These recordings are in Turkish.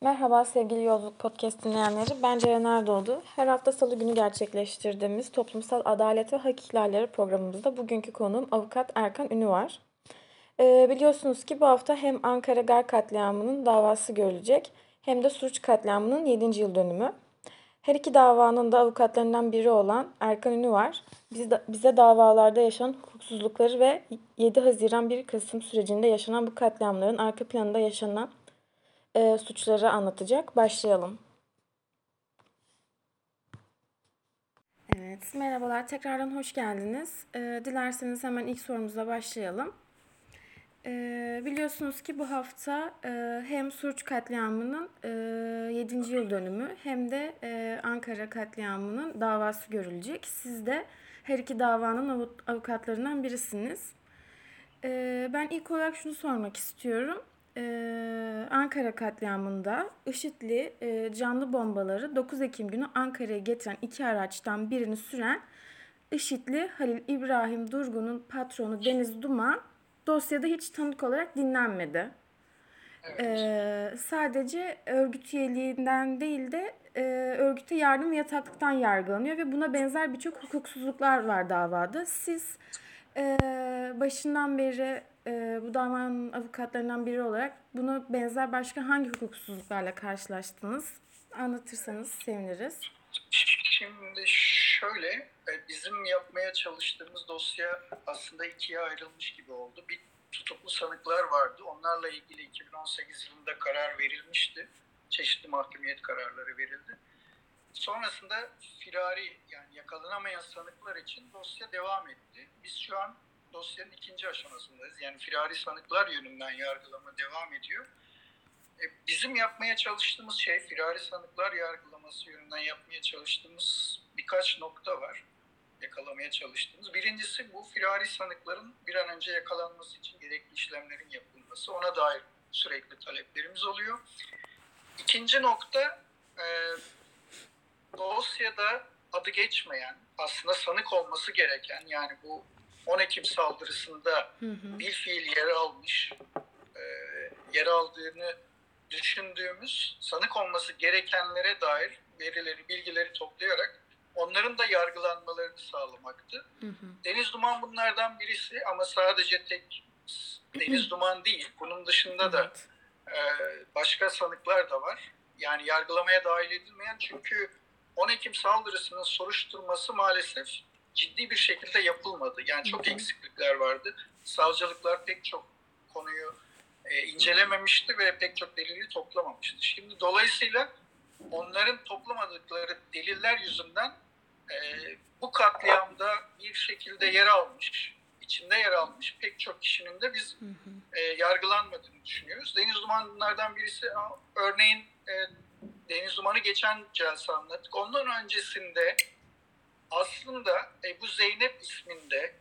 Merhaba sevgili Yolculuk Podcast dinleyenleri. Ben Ceren Erdoğdu. Her hafta salı günü gerçekleştirdiğimiz Toplumsal Adalet ve Hak İhlalleri programımızda bugünkü konuğum Avukat Erkan Ünü var. Ee, biliyorsunuz ki bu hafta hem Ankara Gar katliamının davası görülecek hem de Suruç katliamının 7. yıl dönümü. Her iki davanın da avukatlarından biri olan Erkan Ünü var. Biz de, bize davalarda yaşanan hukuksuzlukları ve 7 Haziran 1 Kasım sürecinde yaşanan bu katliamların arka planında yaşanan e, suçları anlatacak. Başlayalım. Evet, merhabalar. Tekrardan hoş geldiniz. E, dilerseniz hemen ilk sorumuza başlayalım. E, biliyorsunuz ki bu hafta e, hem Suruç katliamının e, 7. yıl dönümü hem de e, Ankara katliamının davası görülecek. Siz de her iki davanın av- avukatlarından birisiniz. E, ben ilk olarak şunu sormak istiyorum. Ee, Ankara katliamında IŞİD'li e, canlı bombaları 9 Ekim günü Ankara'ya getiren iki araçtan birini süren IŞİD'li Halil İbrahim Durgun'un patronu Deniz Duman dosyada hiç tanık olarak dinlenmedi. Evet. Ee, sadece örgüt üyeliğinden değil de e, örgüte yardım ve yataklıktan yargılanıyor ve buna benzer birçok hukuksuzluklar var davada. Siz e, başından beri e, bu davanın avukatlarından biri olarak buna benzer başka hangi hukuksuzluklarla karşılaştınız? Anlatırsanız seviniriz. Şimdi şöyle, e, bizim yapmaya çalıştığımız dosya aslında ikiye ayrılmış gibi oldu. Bir tutuklu sanıklar vardı. Onlarla ilgili 2018 yılında karar verilmişti. Çeşitli mahkumiyet kararları verildi. Sonrasında firari yani yakalanamayan sanıklar için dosya devam etti. Biz şu an dosyanın ikinci aşamasındayız. Yani firari sanıklar yönünden yargılama devam ediyor. E, Bizim yapmaya çalıştığımız şey firari sanıklar yargılaması yönünden yapmaya çalıştığımız birkaç nokta var. Yakalamaya çalıştığımız. Birincisi bu firari sanıkların bir an önce yakalanması için gerekli işlemlerin yapılması. Ona dair sürekli taleplerimiz oluyor. İkinci nokta e, dosyada adı geçmeyen aslında sanık olması gereken yani bu 10 Ekim saldırısında Hı hı. bir fiil yer almış, e, yer aldığını düşündüğümüz sanık olması gerekenlere dair verileri, bilgileri toplayarak onların da yargılanmalarını sağlamaktı. Hı hı. Deniz Duman bunlardan birisi ama sadece tek Deniz Duman değil. Bunun dışında da e, başka sanıklar da var. Yani yargılamaya dahil edilmeyen çünkü 10 Ekim saldırısının soruşturması maalesef ciddi bir şekilde yapılmadı. Yani çok eksiklikler vardı. Savcılıklar pek çok konuyu e, incelememişti ve pek çok delili toplamamıştı. Şimdi dolayısıyla onların toplamadıkları deliller yüzünden e, bu katliamda bir şekilde yer almış, içinde yer almış pek çok kişinin de biz Hı hı. e, yargılanmadığını düşünüyoruz. Deniz Duman bunlardan birisi. Örneğin e, Deniz Duman'ı geçen celse anlattık. Ondan öncesinde aslında Ebu Zeynep isminde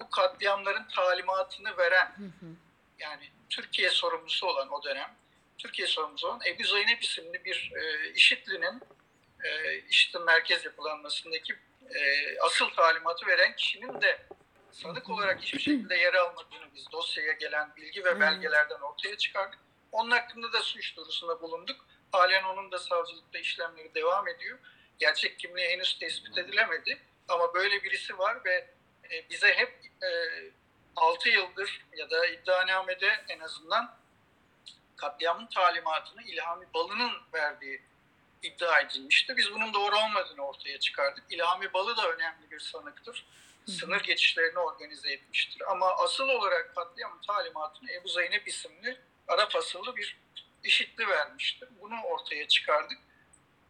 bu katliamların talimatını veren Hı hı. yani Türkiye sorumlusu olan o dönem Türkiye sorumlusu olan Ebu Zeynep isimli bir e, IŞİD'linin e, IŞİD'in merkez yapılanmasındaki e, asıl talimatı veren kişinin de sanık olarak hiçbir şekilde yer almadığını biz dosyaya gelen bilgi ve belgelerden ortaya çıkardık. Onun hakkında da suç duyurusunda bulunduk. Halen onun da savcılıkta işlemleri devam ediyor. Gerçek kimliği henüz tespit edilemedi. Ama böyle birisi var ve e, bize hep e, 6 yıldır ya da iddianamede en azından katliamın talimatını İlhami Balı'nın verdiği iddia edilmişti. Biz bunun doğru olmadığını ortaya çıkardık. İlhami Balı da önemli bir sanıktır. Sınır geçişlerini organize etmiştir. Ama asıl olarak katliamın talimatını Ebu Zeynep isimli Arap asıllı bir işitli vermiştir. Bunu ortaya çıkardık.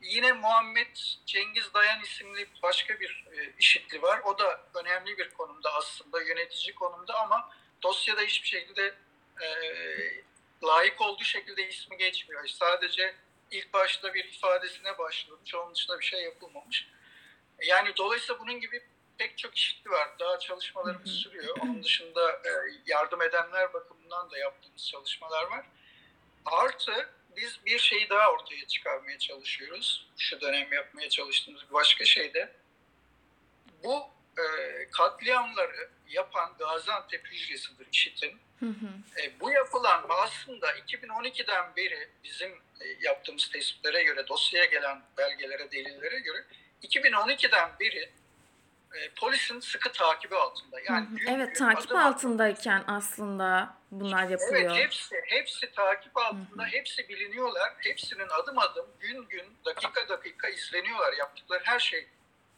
Yine Muhammed Cengiz Dayan isimli başka bir e, işitli var. O da önemli bir konumda aslında yönetici konumda ama dosyada hiçbir şekilde e, layık olduğu şekilde ismi geçmiyor. Sadece ilk başta bir ifadesine başvurmuş. Onun dışında bir şey yapılmamış. Yani dolayısıyla bunun gibi pek çok işitli var. Daha çalışmalarımız sürüyor. Onun dışında e, yardım edenler bakımından da yaptığımız çalışmalar var. Artı biz bir şeyi daha ortaya çıkarmaya çalışıyoruz. Şu dönem yapmaya çalıştığımız bir başka şey de bu e, katliamları yapan Gaziantep hücresidir IŞİD'in. E, bu yapılan aslında 2012'den beri bizim e, yaptığımız tespitlere göre, dosyaya gelen belgelere, delillere göre 2012'den beri e, polisin sıkı takibi altında. Yani Hı hı. gün Evet gün, takip adım adım- altındayken aslında bunlar yapılıyor. Evet hepsi, hepsi takip altında, hepsi biliniyorlar. Hepsinin adım adım, gün gün, dakika dakika izleniyorlar. Yaptıkları her şey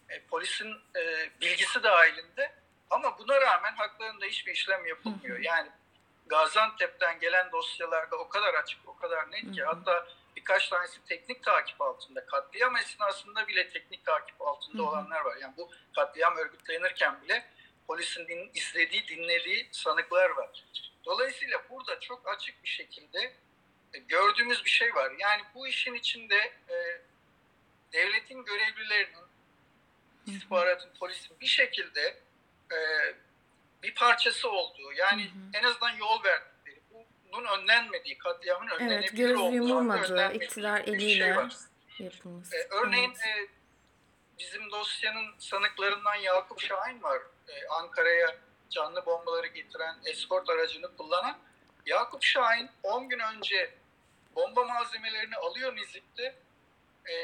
e, polisin e, bilgisi dahilinde. Ama buna rağmen haklarında hiçbir işlem yapılmıyor. Yani Gaziantep'ten gelen dosyalarda o kadar açık, o kadar net ki Hı hı. hatta birkaç tanesi teknik takip altında. Katliam esnasında bile teknik takip altında Hı hı. olanlar var. Yani bu katliam örgütlenirken bile polisin din, izlediği, dinlediği sanıklar var. Dolayısıyla burada çok açık bir şekilde e, gördüğümüz bir şey var. Yani bu işin içinde e, devletin görevlilerinin, istihbaratın, polisin bir şekilde e, bir parçası olduğu, yani Hı hı. en azından yol verdikleri, bunun önlenmediği, katliamın önlenebilir göz olduğu, yumulmadığı, iktidar bir eliyle şey var. yapılması. E, örneğin Evet. e, bizim dosyanın sanıklarından Yakup Şahin var. E, Ankara'ya canlı bombaları getiren eskort aracını kullanan. Yakup Şahin 10 gün önce bomba malzemelerini alıyor Nizip'te. E,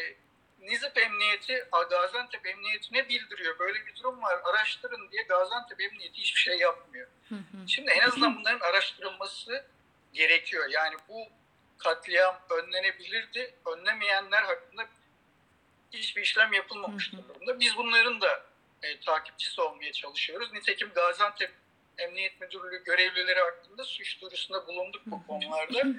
Nizip Emniyeti, Gaziantep Emniyeti'ne bildiriyor. Böyle bir durum var araştırın diye Gaziantep Emniyeti hiçbir şey yapmıyor. Hı hı. Şimdi en azından bunların araştırılması gerekiyor. Yani bu katliam önlenebilirdi. Önlemeyenler hakkında hiçbir işlem yapılmamış durumda. Biz bunların da e, takipçisi olmaya çalışıyoruz. Nitekim Gaziantep Emniyet Müdürlüğü görevlileri hakkında suç duyurusunda bulunduk bu konularda.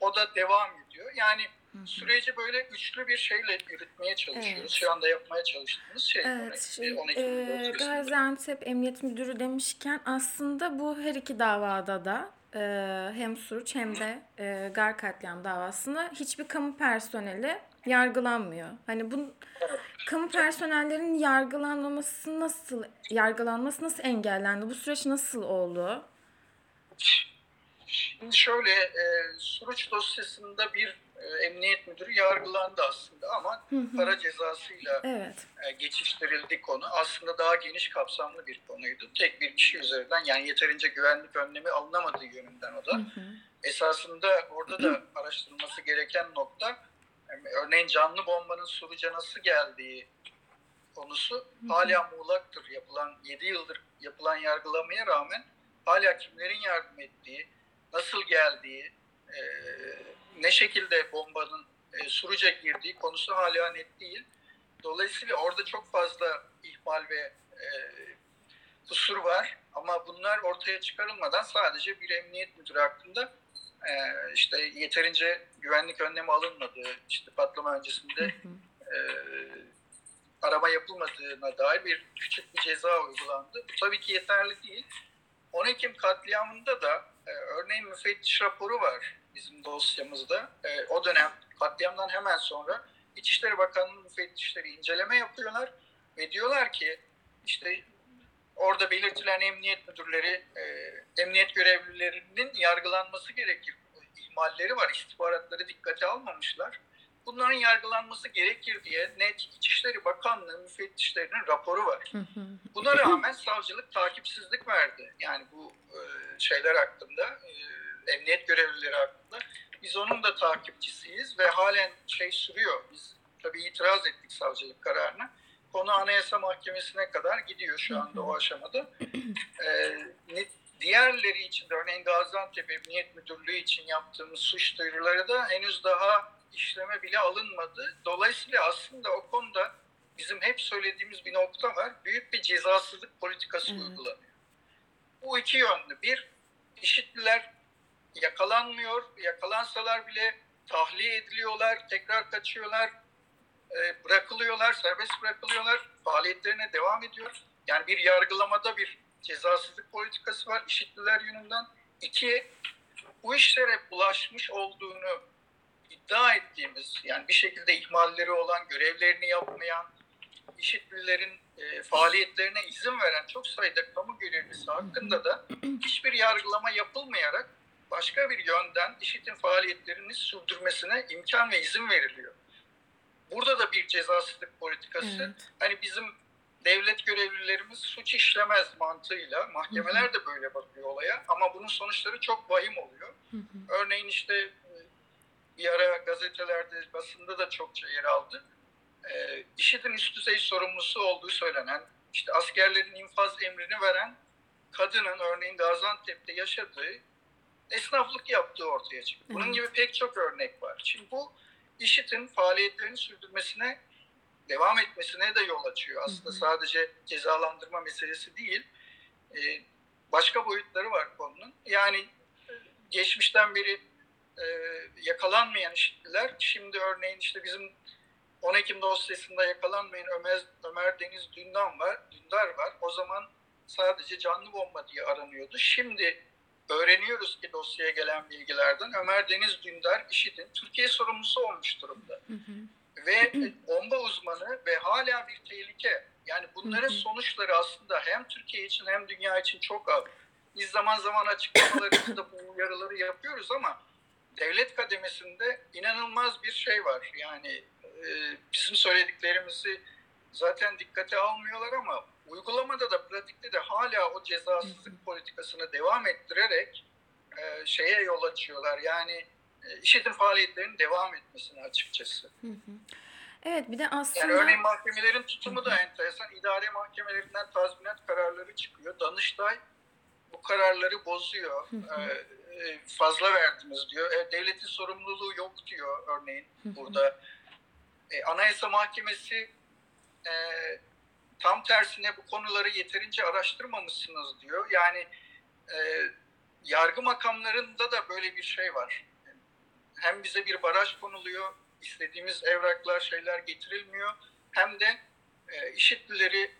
O da devam ediyor. Yani süreci böyle üçlü bir şeyle yürütmeye çalışıyoruz. Evet. Şu anda yapmaya çalıştığımız şey. Evet, şey, 10 Ekim e, dosyasında. Gaziantep Emniyet Müdürü demişken aslında bu her iki davada da e, hem suç hem de e, gar katliam davasında hiçbir kamu personeli yargılanmıyor. Hani bu kamu personellerin yargılanması nasıl yargılanması nasıl engellendi? Bu süreç nasıl oldu? Şimdi şöyle, e, Suruç dosyasında bir emniyet müdürü yargılandı aslında ama Hı hı. para cezasıyla Evet. e, geçiştirildi konu. Aslında daha geniş kapsamlı bir konuydu. Tek bir kişi üzerinden yani yeterince güvenlik önlemi alınamadığı yönünden o Hı da. hı. Esasında orada da araştırılması gereken nokta e, örneğin canlı bombanın Suruç'a nasıl geldiği konusu hala muğlaktır. Yapılan 7 yıldır yapılan yargılamaya rağmen hala kimlerin yardım ettiği, nasıl geldiği, e, ne şekilde bombanın e, Suruç'a girdiği konusu hala net değil. Dolayısıyla orada çok fazla ihmal ve e, kusur var ama bunlar ortaya çıkarılmadan sadece bir emniyet müdürü hakkında e, işte yeterince güvenlik önlemi alınmadığı, işte patlama öncesinde e, arama yapılmadığına dair bir küçük bir ceza uygulandı. Bu tabii ki yeterli değil. 10 Ekim katliamında da e, örneğin müfettiş raporu var bizim dosyamızda. E, o dönem katliamdan hemen sonra İçişleri Bakanı'nın müfettişleri inceleme yapıyorlar ve diyorlar ki işte orada belirtilen emniyet müdürleri, e, emniyet görevlilerinin yargılanması gerekir. İhmalleri var, istihbaratları dikkate almamışlar. Bunların yargılanması gerekir diye net İçişleri Bakanlığı müfettişlerinin raporu var. Buna rağmen savcılık takipsizlik verdi. Yani bu şeyler hakkında, e, emniyet görevlileri hakkında. Biz onun da takipçisiyiz ve halen şey sürüyor. Biz tabii itiraz ettik savcılık kararına. Konu Anayasa Mahkemesi'ne kadar gidiyor şu anda o aşamada. E, ne- diğerleri için de örneğin Gaziantep Emniyet Müdürlüğü için yaptığımız suç duyuruları da henüz daha işleme bile alınmadı. Dolayısıyla aslında o konuda bizim hep söylediğimiz bir nokta var. Büyük bir cezasızlık politikası uygulanıyor. Bu iki yönlü. Bir, işitliler yakalanmıyor. Yakalansalar bile tahliye ediliyorlar, tekrar kaçıyorlar, e, bırakılıyorlar, serbest bırakılıyorlar. Faaliyetlerine devam ediyor. Yani bir yargılamada bir cezasızlık politikası var işitliler yönünden. İki, bu işlere bulaşmış olduğunu iddia ettiğimiz yani bir şekilde ihmalleri olan, görevlerini yapmayan, işitlilerin e, faaliyetlerine izin veren çok sayıda kamu görevlisi hakkında da hiçbir yargılama yapılmayarak başka bir yönden işitin faaliyetlerini sürdürmesine imkan ve izin veriliyor. Burada da bir cezasızlık politikası. Evet. Hani bizim devlet görevlilerimiz suç işlemez mantığıyla mahkemeler de böyle bakıyor olaya ama bunun sonuçları çok vahim oluyor. Hı hı. Örneğin işte bir ara gazetelerde, basında da çokça yer aldı. E, IŞİD'in üst düzey sorumlusu olduğu söylenen, işte askerlerin infaz emrini veren kadının örneğin Gaziantep'te yaşadığı esnaflık yaptığı ortaya çıktı. Bunun gibi pek çok örnek var. Şimdi bu IŞİD'in faaliyetlerini sürdürmesine, devam etmesine de yol açıyor. Aslında Hı hı. sadece cezalandırma meselesi değil, e, başka boyutları var konunun. Yani geçmişten beri e, yakalanmayan IŞİD'liler, şimdi örneğin işte bizim 10 Ekim dosyasında yakalanmayan Ömer, Ömer Deniz Dündar var, Dündar var. O zaman sadece canlı bomba diye aranıyordu. Şimdi öğreniyoruz ki dosyaya gelen bilgilerden Ömer Deniz Dündar IŞİD'in Türkiye sorumlusu olmuş durumda. Hı hı. Ve bomba uzmanı ve hala bir tehlike. Yani bunların Hı hı. sonuçları aslında hem Türkiye için hem dünya için çok ağır. Biz zaman zaman açıklamalarımızda bu uyarıları yapıyoruz ama devlet kademesinde inanılmaz bir şey var. Yani bizim söylediklerimizi zaten dikkate almıyorlar ama uygulamada da pratikte de hala o cezasızlık politikasını devam ettirerek e, şeye yol açıyorlar. Yani e, IŞİD'in faaliyetlerinin devam etmesini açıkçası. Hı hı. Evet bir de aslında Yani örneğin mahkemelerin tutumu da enteresan. İdare mahkemelerinden tazminat kararları çıkıyor. Danıştay bu kararları bozuyor. Ee, e, fazla verdiniz diyor. E, devletin sorumluluğu yok diyor örneğin burada. E, Anayasa Mahkemesi e, tam tersine bu konuları yeterince araştırmamışsınız diyor. Yani e, yargı makamlarında da böyle bir şey var. Hem bize bir baraj konuluyor, istediğimiz evraklar, şeyler getirilmiyor. Hem de e, IŞİD'lileri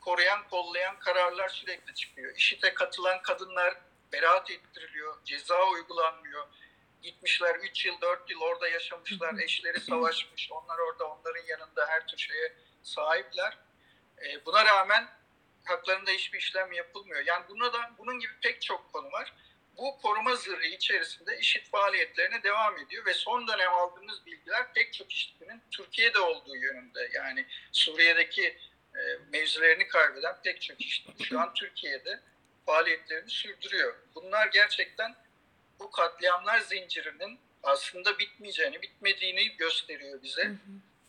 koruyan, kollayan kararlar sürekli çıkıyor. IŞİD'e katılan kadınlar beraat ettiriliyor, ceza uygulanmıyor. Gitmişler 3 yıl, 4 yıl orada yaşamışlar, eşleri savaşmış, onlar orada onların yanında her tür şeye sahipler. E, buna rağmen haklarında hiçbir işlem yapılmıyor. Yani buna da bunun gibi pek çok konu var. Bu koruma zırhı içerisinde IŞİD faaliyetlerine devam ediyor ve son dönem aldığımız bilgiler pek çok IŞİD'in Türkiye'de olduğu yönünde. Yani Suriye'deki e, mevzilerini kaybeden pek çok IŞİD şu an Türkiye'de faaliyetlerini sürdürüyor. Bunlar gerçekten bu katliamlar zincirinin aslında bitmeyeceğini, bitmediğini gösteriyor bize. Hı hı.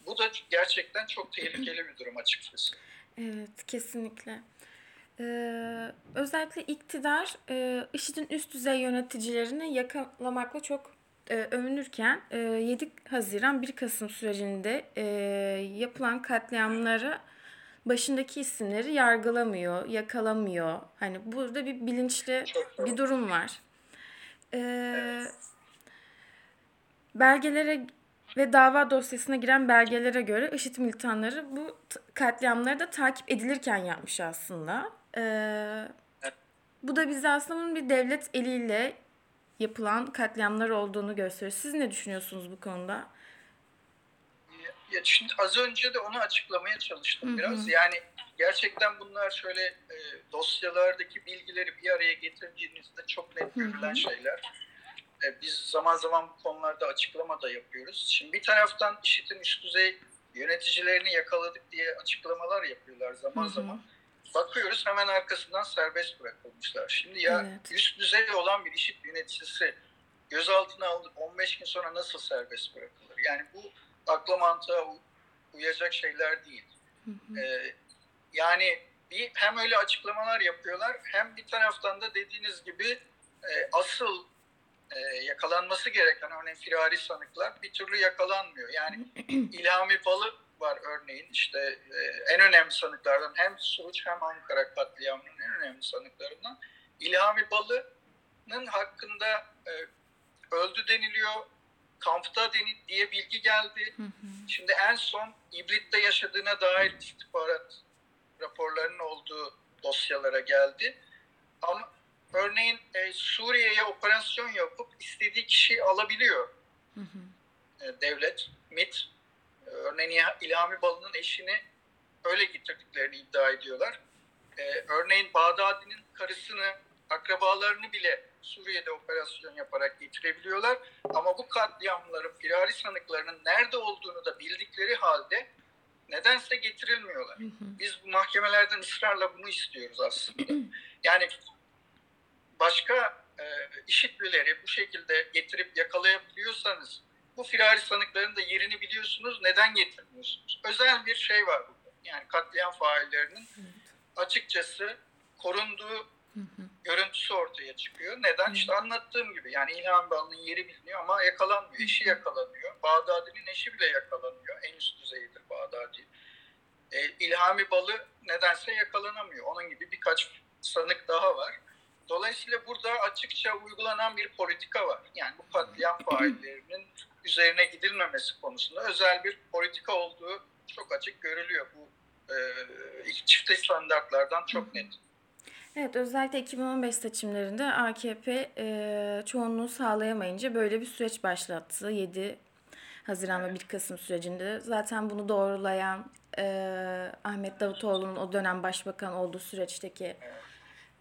Bu da gerçekten çok tehlikeli bir durum açıkçası. Evet, kesinlikle. Ee, özellikle iktidar e, IŞİD'in üst düzey yöneticilerini yakalamakla çok e, övünürken e, 7 Haziran 1 Kasım sürecinde e, yapılan katliamları başındaki isimleri yargılamıyor, yakalamıyor. Hani burada bir bilinçli bir durum var. Belgelere ve dava dosyasına giren belgelere göre IŞİD militanları bu katliamları da takip edilirken yapmış aslında. Ee, bu da bize aslında bunun bir devlet eliyle yapılan katliamlar olduğunu gösteriyor. Siz ne düşünüyorsunuz bu konuda? Ya şimdi az önce de onu açıklamaya çalıştım Hı hı. biraz. Yani gerçekten bunlar şöyle e, dosyalardaki bilgileri bir araya getirdiğinizde çok net görülen şeyler. E, biz zaman zaman bu konularda açıklama da yapıyoruz. Şimdi bir taraftan IŞİD'in üst düzey yöneticilerini yakaladık diye açıklamalar yapıyorlar zaman Hı hı. zaman. Bakıyoruz hemen arkasından serbest bırakılmışlar. Şimdi ya Evet. üst düzey olan bir IŞİD yöneticisi gözaltına alınıp 15 gün sonra nasıl serbest bırakılır? Yani bu akla mantığa uyacak şeyler değil. Hı hı. Ee, yani bir hem öyle açıklamalar yapıyorlar hem bir taraftan da dediğiniz gibi e, asıl e, yakalanması gereken örneğin firari sanıklar bir türlü yakalanmıyor. Yani İlhami Balı var örneğin işte e, en önemli sanıklardan hem Suruç hem Ankara katliamının en önemli sanıklarından. İlhami Balı'nın hakkında e, öldü deniliyor, kampta deni, diye bilgi geldi. Hı hı. Şimdi en son İblit'te yaşadığına dair istihbarat raporlarının olduğu dosyalara geldi. Ama örneğin e, Suriye'ye operasyon yapıp istediği kişiyi alabiliyor Hı hı. e, devlet, MIT. E, örneğin İlha- İlhami Balı'nın eşini öyle getirdiklerini iddia ediyorlar. E, örneğin Bağdadi'nin karısını, akrabalarını bile Suriye'de operasyon yaparak getirebiliyorlar. Ama bu katliamların, firari sanıklarının nerede olduğunu da bildikleri halde nedense getirilmiyorlar. Hı hı. Biz bu mahkemelerden ısrarla bunu istiyoruz aslında. Yani başka e, işitlileri bu şekilde getirip yakalayabiliyorsanız bu firari sanıkların da yerini biliyorsunuz. Neden getirmiyorsunuz? Özel bir şey var burada. Yani katliam faillerinin açıkçası korunduğu görüntüsü ortaya çıkıyor. Neden? İşte anlattığım gibi yani İlhan Bal'ın yeri biliniyor ama yakalanmıyor. Eşi yakalanıyor. Bağdadi'nin eşi bile yakalanıyor. En üst düzeydir Bağdadi. E, İlhami Bal'ı nedense yakalanamıyor. Onun gibi birkaç sanık daha var. Dolayısıyla burada açıkça uygulanan bir politika var. Yani bu katliam faillerinin üzerine gidilmemesi konusunda özel bir politika olduğu çok açık görülüyor. Bu e, çifte standartlardan çok net. Evet, özellikle 2015 seçimlerinde AKP e, çoğunluğu sağlayamayınca böyle bir süreç başlattı. 7 Haziran ve 1 Kasım sürecinde. Zaten bunu doğrulayan e, Ahmet Davutoğlu'nun o dönem başbakan olduğu süreçteki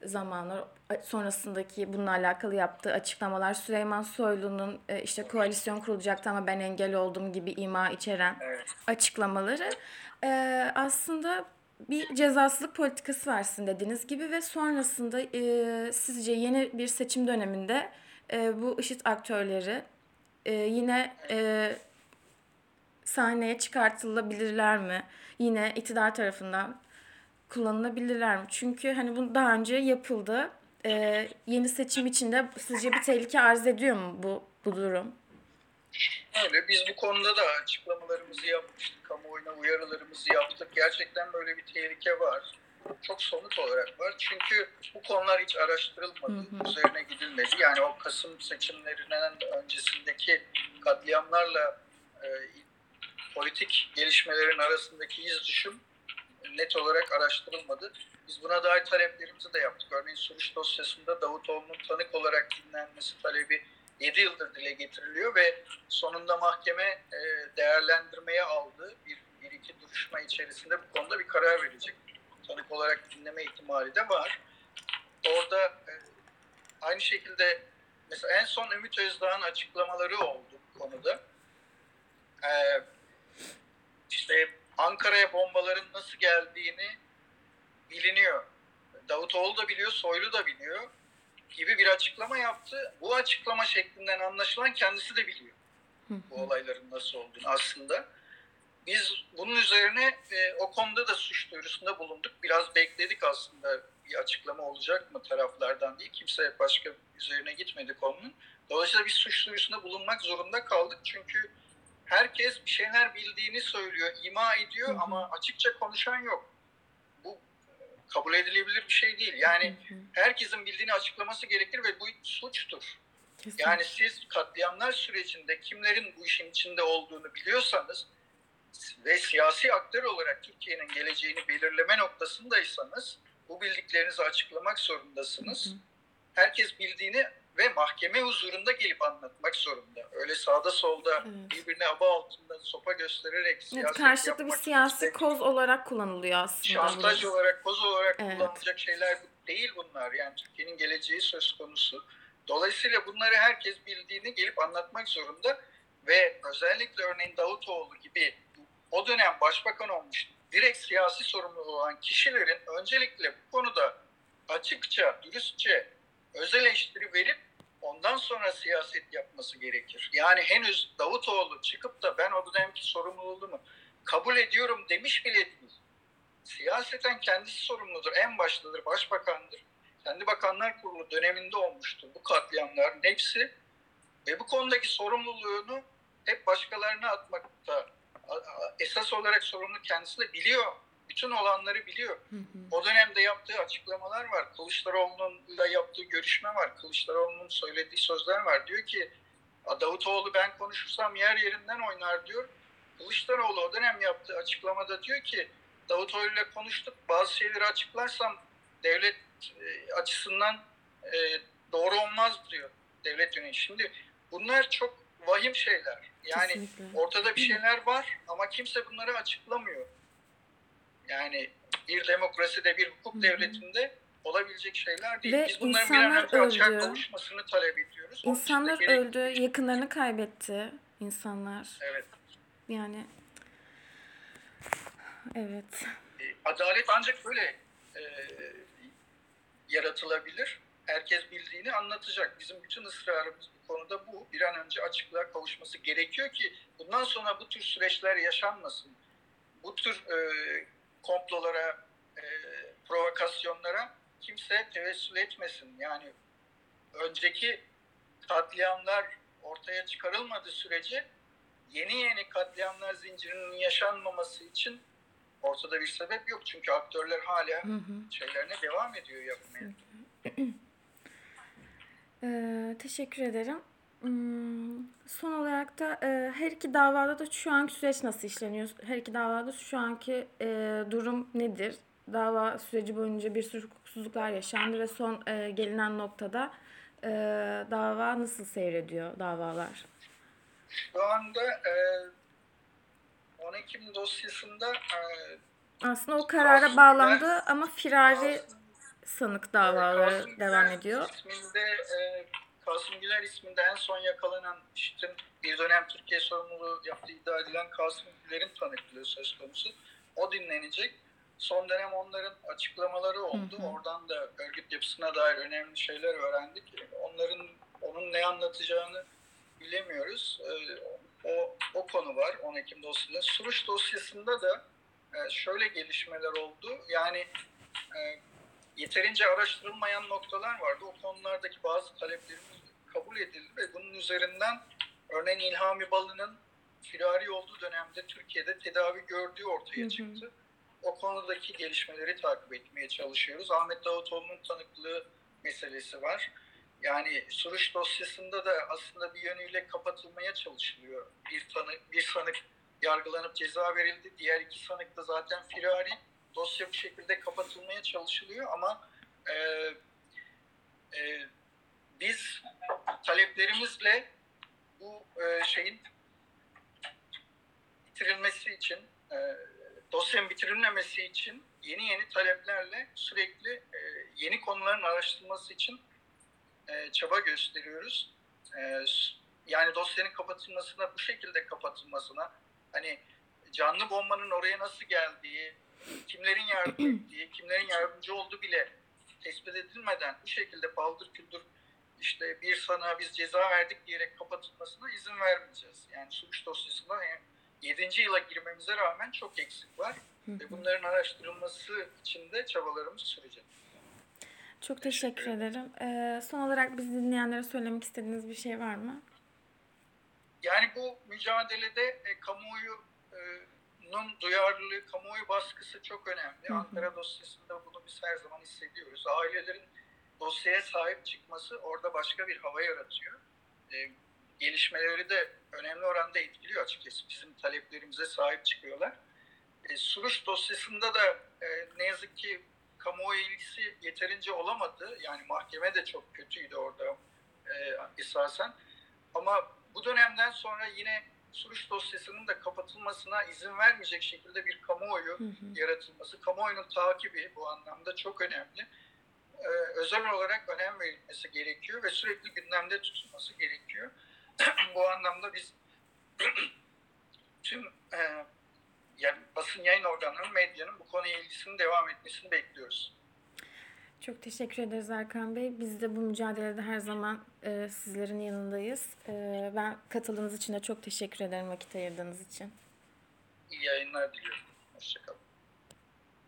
zamanlar sonrasındaki bununla alakalı yaptığı açıklamalar Süleyman Soylu'nun e, işte koalisyon kurulacaktı ama ben engel oldum gibi ima içeren Evet. açıklamaları e, aslında bir cezasızlık politikası var sizin dediğiniz gibi ve sonrasında e, sizce yeni bir seçim döneminde e, bu IŞİD aktörleri e, yine e, sahneye çıkartılabilirler mi? Yine iktidar tarafından kullanılabilirler mi? Çünkü hani bu daha önce yapıldı. E, yeni seçim içinde sizce bir tehlike arz ediyor mu bu bu durum? Öyle. Biz bu konuda da açıklamalarımızı yapmıştık. Kamuoyuna uyarılarımızı yaptık. Gerçekten böyle bir tehlike var. Çok somut olarak var. Çünkü bu konular hiç araştırılmadı. Hı hı. Üzerine gidilmedi. Yani o Kasım seçimlerinden öncesindeki katliamlarla e, politik gelişmelerin arasındaki iz düşüm net olarak araştırılmadı. Biz buna dair taleplerimizi de yaptık. Örneğin Suruç dosyasında Davutoğlu'nun tanık olarak dinlenmesi talebi 7 yıldır dile getiriliyor ve sonunda mahkeme e, değerlendirmeye aldı. Bir, bir iki duruşma içerisinde bu konuda bir karar verecek. Tanık olarak dinleme ihtimali de var. Orada e, aynı şekilde mesela en son Ümit Özdağ'ın açıklamaları oldu bu konuda. E, işte Ankara'ya bombaların nasıl geldiğini biliniyor. Davutoğlu da biliyor, Soylu da biliyor gibi bir açıklama yaptı. Bu açıklama şeklinden anlaşılan kendisi de biliyor bu olayların nasıl olduğunu aslında. Biz bunun üzerine e, o konuda da suç duyurusunda bulunduk. Biraz bekledik aslında bir açıklama olacak mı taraflardan diye. Kimse başka üzerine gitmedi konunun. Dolayısıyla biz suç duyurusunda bulunmak zorunda kaldık. Çünkü herkes bir şeyler bildiğini söylüyor, ima ediyor ama açıkça konuşan yok. Bu kabul edilebilir bir şey değil. Yani herkesin bildiğini açıklaması gerekir ve bu suçtur. Kesinlikle. Yani siz katliamlar sürecinde kimlerin bu işin içinde olduğunu biliyorsanız ve siyasi aktör olarak Türkiye'nin geleceğini belirleme noktasındaysanız bu bildiklerinizi açıklamak zorundasınız. Hı hı. Herkes bildiğini ve mahkeme huzurunda gelip anlatmak zorunda. Öyle sağda solda Evet. birbirine aba altında sopa göstererek Evet, siyaset karşılıklı bir siyasi istemek- koz olarak kullanılıyor aslında. şantaj olarak, koz olarak Evet. kullanılacak şeyler değil bunlar. Yani Türkiye'nin geleceği söz konusu. Dolayısıyla bunları herkes bildiğini gelip anlatmak zorunda ve özellikle örneğin Davutoğlu gibi o dönem başbakan olmuş direkt siyasi sorumlu olan kişilerin öncelikle bu konuda açıkça, dürüstçe öz eleştiri verip ondan sonra siyaset yapması gerekir. Yani henüz Davutoğlu çıkıp da ben o dönemki sorumluluğumu kabul ediyorum demiş bile değil siyaseten kendisi sorumludur. En baştadır, başbakandır. Kendi Bakanlar Kurulu döneminde olmuştur bu katliamların hepsi. Ve bu konudaki sorumluluğunu hep başkalarına atmakta. Esas olarak sorumlu kendisi de biliyor. Bütün olanları biliyor. Hı hı. O dönemde yaptığı açıklamalar var. Kılıçdaroğlu'nunla yaptığı görüşme var. Kılıçdaroğlu'nun söylediği sözler var. Diyor ki Davutoğlu ben konuşursam yer yerinden oynar diyor. Kılıçdaroğlu o dönem yaptığı açıklamada diyor ki Davutoğlu ile konuştuk. Bazı şeyleri açıklarsam devlet e, açısından e, doğru olmaz diyor devlet yönetimi. Şimdi bunlar çok vahim şeyler. Yani Kesinlikle. ortada bir şeyler var ama kimse bunları açıklamıyor. Yani bir demokraside, bir hukuk Hı hı. devletinde olabilecek şeyler değil. Ve Biz bunların bir an önce öldü. kavuşmasını talep ediyoruz. Onun İnsanlar öldü, yakınlarını kaybetti insanlar. Evet. Yani evet. E, Adalet ancak böyle e, yaratılabilir. herkes bildiğini anlatacak. Bizim bütün ısrarımız bu konuda bu. Bir an önce açıklığa kavuşması gerekiyor ki bundan sonra bu tür süreçler yaşanmasın. Bu tür e, komplolara, e, provokasyonlara kimse tevessül etmesin. Yani önceki katliamlar ortaya çıkarılmadığı sürece yeni yeni katliamlar zincirinin yaşanmaması için ortada bir sebep yok. Çünkü aktörler hala Hı hı. şeylerine devam ediyor yapmaya. Ee, teşekkür ederim. Hmm, son olarak da e, her iki davada da şu anki süreç nasıl işleniyor? Her iki davada şu anki e, durum nedir? Dava süreci boyunca bir sürü hukuksuzluklar yaşandı ve son e, gelinen noktada e, dava nasıl seyrediyor davalar? Şu anda e, 10 Ekim dosyasında e, Aslında o karara bağlandı ama firari sanık davaları devam ediyor. isminde e, Kasım Güler isminde en son yakalanan işte bir dönem Türkiye sorumluluğu yaptığı iddia edilen Kasım Güler'in tanıklığı söz konusu. O dinlenecek. Son dönem onların açıklamaları oldu. Hı hı. Oradan da örgüt yapısına dair önemli şeyler öğrendik. Onların onun ne anlatacağını bilemiyoruz. E, o, o konu var 10 Ekim dosyasında. Suruç dosyasında da e, şöyle gelişmeler oldu. Yani e, yeterince araştırılmayan noktalar vardı. O konulardaki bazı taleplerimiz kabul edildi ve bunun üzerinden örneğin İlhami Balı'nın firari olduğu dönemde Türkiye'de tedavi gördüğü ortaya Hı hı. çıktı. O konudaki gelişmeleri takip etmeye çalışıyoruz. Ahmet Davutoğlu'nun tanıklığı meselesi var. Yani Suruç dosyasında da aslında bir yönüyle kapatılmaya çalışılıyor. Bir tanık, bir sanık yargılanıp ceza verildi. Diğer iki sanık da zaten firari. Dosya bu şekilde kapatılmaya çalışılıyor ama e, e, biz taleplerimizle bu e, şeyin bitirilmesi için, e, dosyanın bitirilmemesi için yeni yeni taleplerle sürekli e, yeni konuların araştırılması için e, çaba gösteriyoruz. E, yani dosyanın kapatılmasına, bu şekilde kapatılmasına, hani canlı bombanın oraya nasıl geldiği, kimlerin yardım ettiği, kimlerin yardımcı olduğu bile tespit edilmeden bu şekilde paldır küldür işte bir sana biz ceza verdik diyerek kapatılmasına izin vermeyeceğiz. Yani suç dosyasında 7. yıla girmemize rağmen çok eksik var. Hı Ve bunların araştırılması için de çabalarımız sürecek. Çok teşekkür ederim. Ee, son olarak bizi dinleyenlere söylemek istediğiniz bir şey var mı? Yani bu mücadelede e, kamuoyunun duyarlılığı, kamuoyu baskısı çok önemli. Hı hı. Ankara dosyasında bunu biz her zaman hissediyoruz. Ailelerin dosyaya sahip çıkması orada başka bir hava yaratıyor. E, gelişmeleri de önemli oranda etkiliyor açıkçası. Bizim taleplerimize sahip çıkıyorlar. E, Suruç dosyasında da e, ne yazık ki kamuoyu ilgisi yeterince olamadı. Yani mahkeme de çok kötüydü orada e, esasen. Ama bu dönemden sonra yine Suruç dosyasının da kapatılmasına izin vermeyecek şekilde bir kamuoyu Hı hı. yaratılması, kamuoyunun takibi bu anlamda çok önemli. Ee, özel olarak önem verilmesi gerekiyor ve sürekli gündemde tutulması gerekiyor. bu anlamda biz tüm e, yani basın yayın organlarının, medyanın bu konuya ilgisinin devam etmesini bekliyoruz. Çok teşekkür ederiz Erkan Bey. Biz de bu mücadelede her zaman e, sizlerin yanındayız. E, ben katıldığınız için de çok teşekkür ederim vakit ayırdığınız için. İyi yayınlar diliyorum. Hoşçakalın.